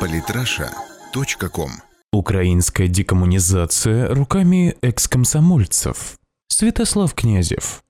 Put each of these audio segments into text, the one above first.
Политраша.ком Украинская декоммунизация руками экс-комсомольцев. Святослав Князев.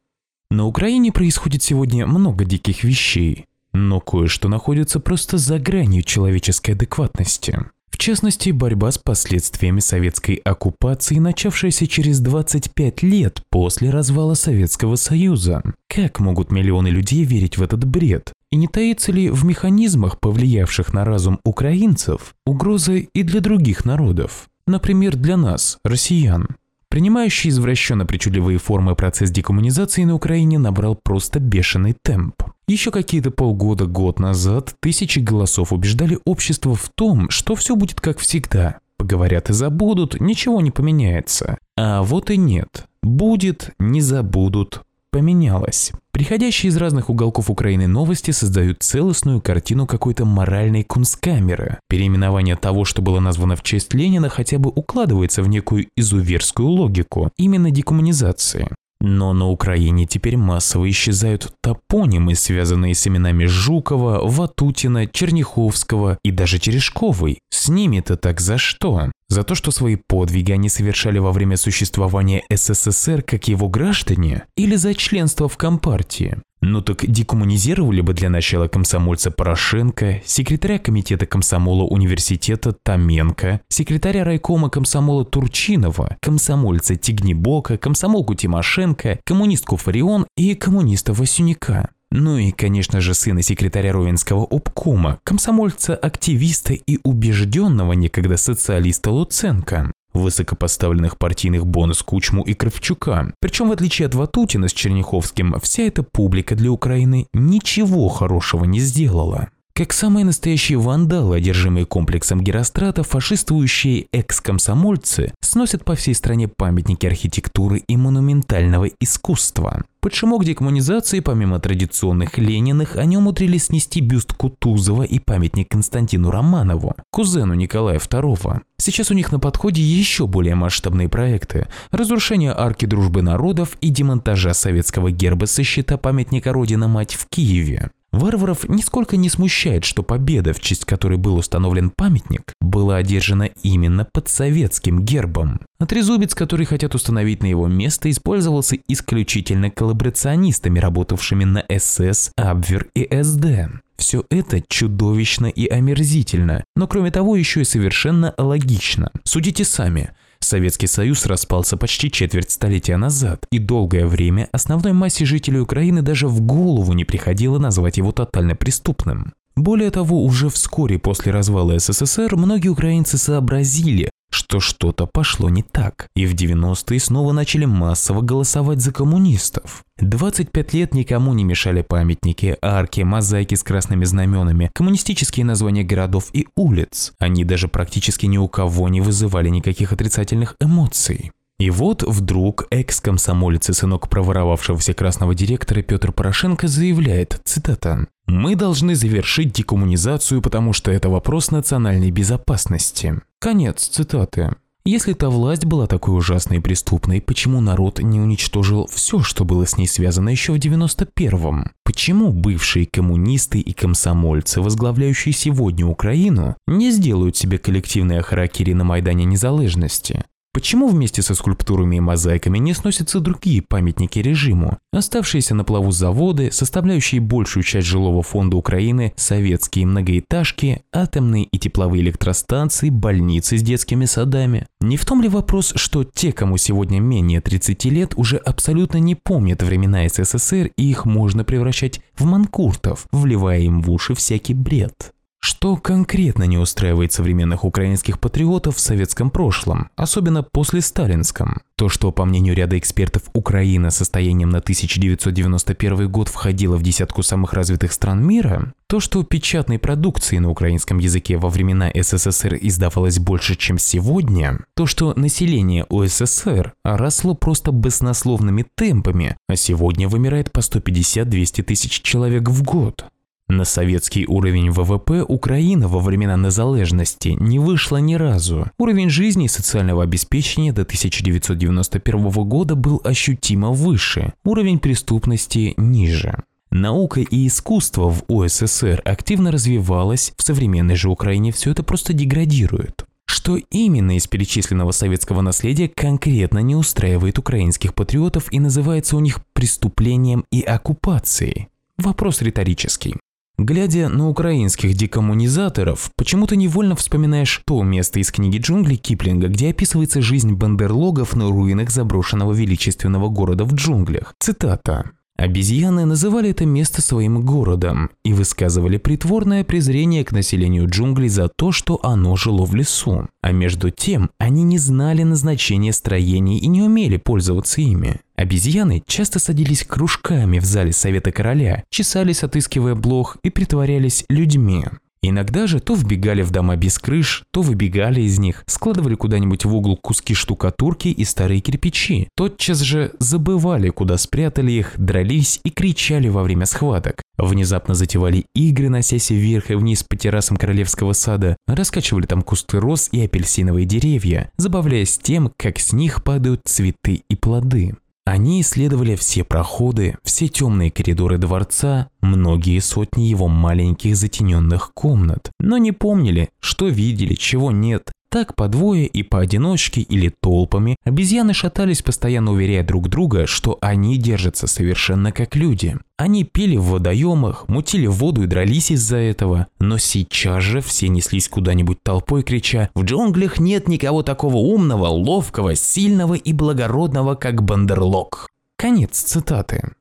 На Украине происходит сегодня много диких вещей, но кое-что находится просто за гранью человеческой адекватности. В частности, борьба с последствиями советской оккупации, начавшаяся через 25 лет после развала Советского Союза. Как могут миллионы людей верить в этот бред? И не таится ли в механизмах, повлиявших на разум украинцев, угроза и для других народов? Например, для нас, россиян. Принимающий извращенно причудливые формы процесс декоммунизации на Украине набрал просто бешеный темп. Еще какие-то полгода-год назад тысячи голосов убеждали общество в том, что все будет как всегда. Поговорят и забудут, ничего не поменяется. А вот и нет. Будет, не забудут, поменялось. Приходящие из разных уголков Украины новости создают целостную картину какой-то моральной кунсткамеры. Переименование того, что было названо в честь Ленина, хотя бы укладывается в некую изуверскую логику, именно декоммунизации. Но на Украине теперь массово исчезают топонимы, связанные с именами Жукова, Ватутина, Черняховского и даже Терешковой. С ними-то так за что? За то, что свои подвиги они совершали во время существования СССР как его граждане? Или за членство в Компартии? Ну так декоммунизировали бы для начала комсомольца Порошенко, секретаря комитета комсомола университета Томенко, секретаря райкома комсомола Турчинова, комсомольца Тигнебока, комсомолку Тимошенко, коммунистку Фарион и коммуниста Васюника. Ну и, конечно же, сына секретаря Ровенского обкома, комсомольца-активиста и убежденного некогда социалиста Луценко высокопоставленных партийных бонус Кучму и Кравчука. Причем, в отличие от Ватутина с Черняховским, вся эта публика для Украины ничего хорошего не сделала. Как самые настоящие вандалы, одержимые комплексом Герострата, фашистующие экс-комсомольцы сносят по всей стране памятники архитектуры и монументального искусства. Под шумок декоммунизации, помимо традиционных Лениных, они умудрились снести бюст Кутузова и памятник Константину Романову, кузену Николая II. Сейчас у них на подходе еще более масштабные проекты – разрушение арки дружбы народов и демонтажа советского герба со щита памятника Родина-Мать в Киеве. Варваров нисколько не смущает, что победа, в честь которой был установлен памятник, была одержана именно под советским гербом. А трезубец, который хотят установить на его место, использовался исключительно коллаборационистами, работавшими на СС, Абвер и СД. Все это чудовищно и омерзительно, но кроме того еще и совершенно логично. Судите сами – Советский Союз распался почти четверть столетия назад, и долгое время основной массе жителей Украины даже в голову не приходило назвать его тотально преступным. Более того, уже вскоре после развала СССР многие украинцы сообразили, что что-то пошло не так, и в 90-е снова начали массово голосовать за коммунистов. 25 лет никому не мешали памятники, арки, мозаики с красными знаменами, коммунистические названия городов и улиц. Они даже практически ни у кого не вызывали никаких отрицательных эмоций. И вот вдруг экс-комсомолец и сынок проворовавшегося красного директора Петр Порошенко заявляет, цитата, «Мы должны завершить декоммунизацию, потому что это вопрос национальной безопасности». Конец цитаты. Если та власть была такой ужасной и преступной, почему народ не уничтожил все, что было с ней связано еще в 91-м? Почему бывшие коммунисты и комсомольцы, возглавляющие сегодня Украину, не сделают себе коллективные харакири на Майдане Незалежности? Почему вместе со скульптурами и мозаиками не сносятся другие памятники режиму? Оставшиеся на плаву заводы, составляющие большую часть жилого фонда Украины, советские многоэтажки, атомные и тепловые электростанции, больницы с детскими садами. Не в том ли вопрос, что те, кому сегодня менее 30 лет, уже абсолютно не помнят времена СССР и их можно превращать в манкуртов, вливая им в уши всякий бред? Что конкретно не устраивает современных украинских патриотов в советском прошлом, особенно после сталинском? То, что, по мнению ряда экспертов, Украина состоянием на 1991 год входила в десятку самых развитых стран мира? То, что печатной продукции на украинском языке во времена СССР издавалось больше, чем сегодня? То, что население УССР росло просто баснословными темпами, а сегодня вымирает по 150-200 тысяч человек в год? На советский уровень ВВП Украина во времена незалежности не вышла ни разу. Уровень жизни и социального обеспечения до 1991 года был ощутимо выше, уровень преступности ниже. Наука и искусство в УССР активно развивалось, в современной же Украине все это просто деградирует. Что именно из перечисленного советского наследия конкретно не устраивает украинских патриотов и называется у них преступлением и оккупацией? Вопрос риторический. Глядя на украинских декоммунизаторов, почему-то невольно вспоминаешь то место из книги «Джунгли» Киплинга, где описывается жизнь бандерлогов на руинах заброшенного величественного города в джунглях. Цитата. Обезьяны называли это место своим городом и высказывали притворное презрение к населению джунглей за то, что оно жило в лесу. А между тем, они не знали назначения строений и не умели пользоваться ими. Обезьяны часто садились кружками в зале Совета Короля, чесались, отыскивая блох и притворялись людьми. Иногда же то вбегали в дома без крыш, то выбегали из них, складывали куда-нибудь в угол куски штукатурки и старые кирпичи. Тотчас же забывали, куда спрятали их, дрались и кричали во время схваток. Внезапно затевали игры, носясь вверх и вниз по террасам королевского сада, раскачивали там кусты роз и апельсиновые деревья, забавляясь тем, как с них падают цветы и плоды. Они исследовали все проходы, все темные коридоры дворца, многие сотни его маленьких затененных комнат, но не помнили, что видели, чего нет, так по двое и поодиночке или толпами обезьяны шатались, постоянно уверяя друг друга, что они держатся совершенно как люди. Они пили в водоемах, мутили воду и дрались из-за этого. Но сейчас же все неслись куда-нибудь толпой, крича «В джунглях нет никого такого умного, ловкого, сильного и благородного, как Бандерлог». Конец цитаты.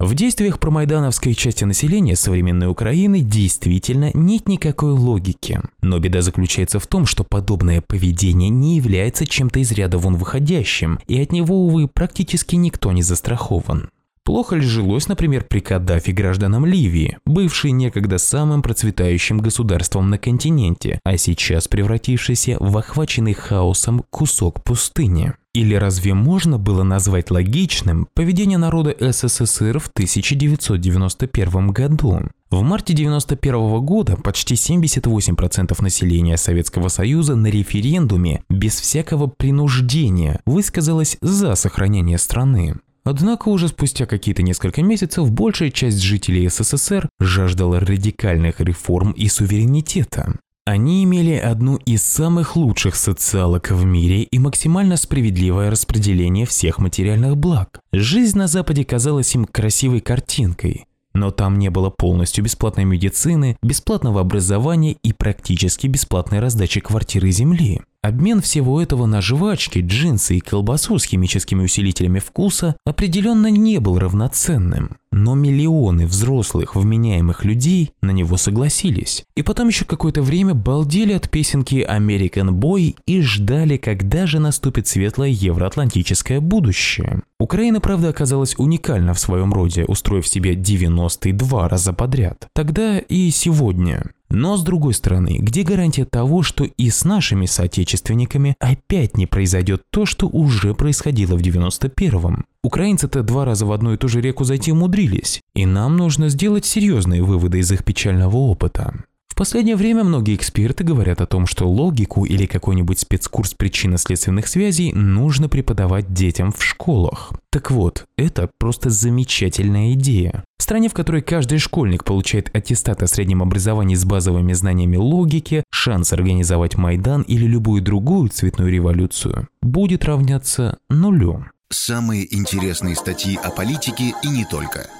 В действиях промайдановской части населения современной Украины действительно нет никакой логики. Но беда заключается в том, что подобное поведение не является чем-то из ряда вон выходящим, и от него, увы, практически никто не застрахован. Плохо ли жилось, например, при Каддафи гражданам Ливии, бывшей некогда самым процветающим государством на континенте, а сейчас превратившейся в охваченный хаосом кусок пустыни? Или разве можно было назвать логичным поведение народа СССР в 1991 году? В марте 1991 года почти 78% населения Советского Союза на референдуме без всякого принуждения высказалось за сохранение страны. Однако уже спустя какие-то несколько месяцев большая часть жителей СССР жаждала радикальных реформ и суверенитета. Они имели одну из самых лучших социалок в мире и максимально справедливое распределение всех материальных благ. Жизнь на Западе казалась им красивой картинкой, но там не было полностью бесплатной медицины, бесплатного образования и практически бесплатной раздачи квартиры и земли. Обмен всего этого на жвачки, джинсы и колбасу с химическими усилителями вкуса определенно не был равноценным. Но миллионы взрослых, вменяемых людей на него согласились. И потом еще какое-то время балдели от песенки American Boy и ждали, когда же наступит светлое евроатлантическое будущее. Украина, правда, оказалась уникальна в своем роде, устроив себе 92 раза подряд. Тогда и сегодня. Но с другой стороны, где гарантия того, что и с нашими соотечественниками опять не произойдет то, что уже происходило в 91-м? Украинцы-то два раза в одну и ту же реку зайти умудрились, и нам нужно сделать серьезные выводы из их печального опыта последнее время многие эксперты говорят о том, что логику или какой-нибудь спецкурс причинно-следственных связей нужно преподавать детям в школах. Так вот, это просто замечательная идея. В стране, в которой каждый школьник получает аттестат о среднем образовании с базовыми знаниями логики, шанс организовать Майдан или любую другую цветную революцию будет равняться нулю. Самые интересные статьи о политике и не только –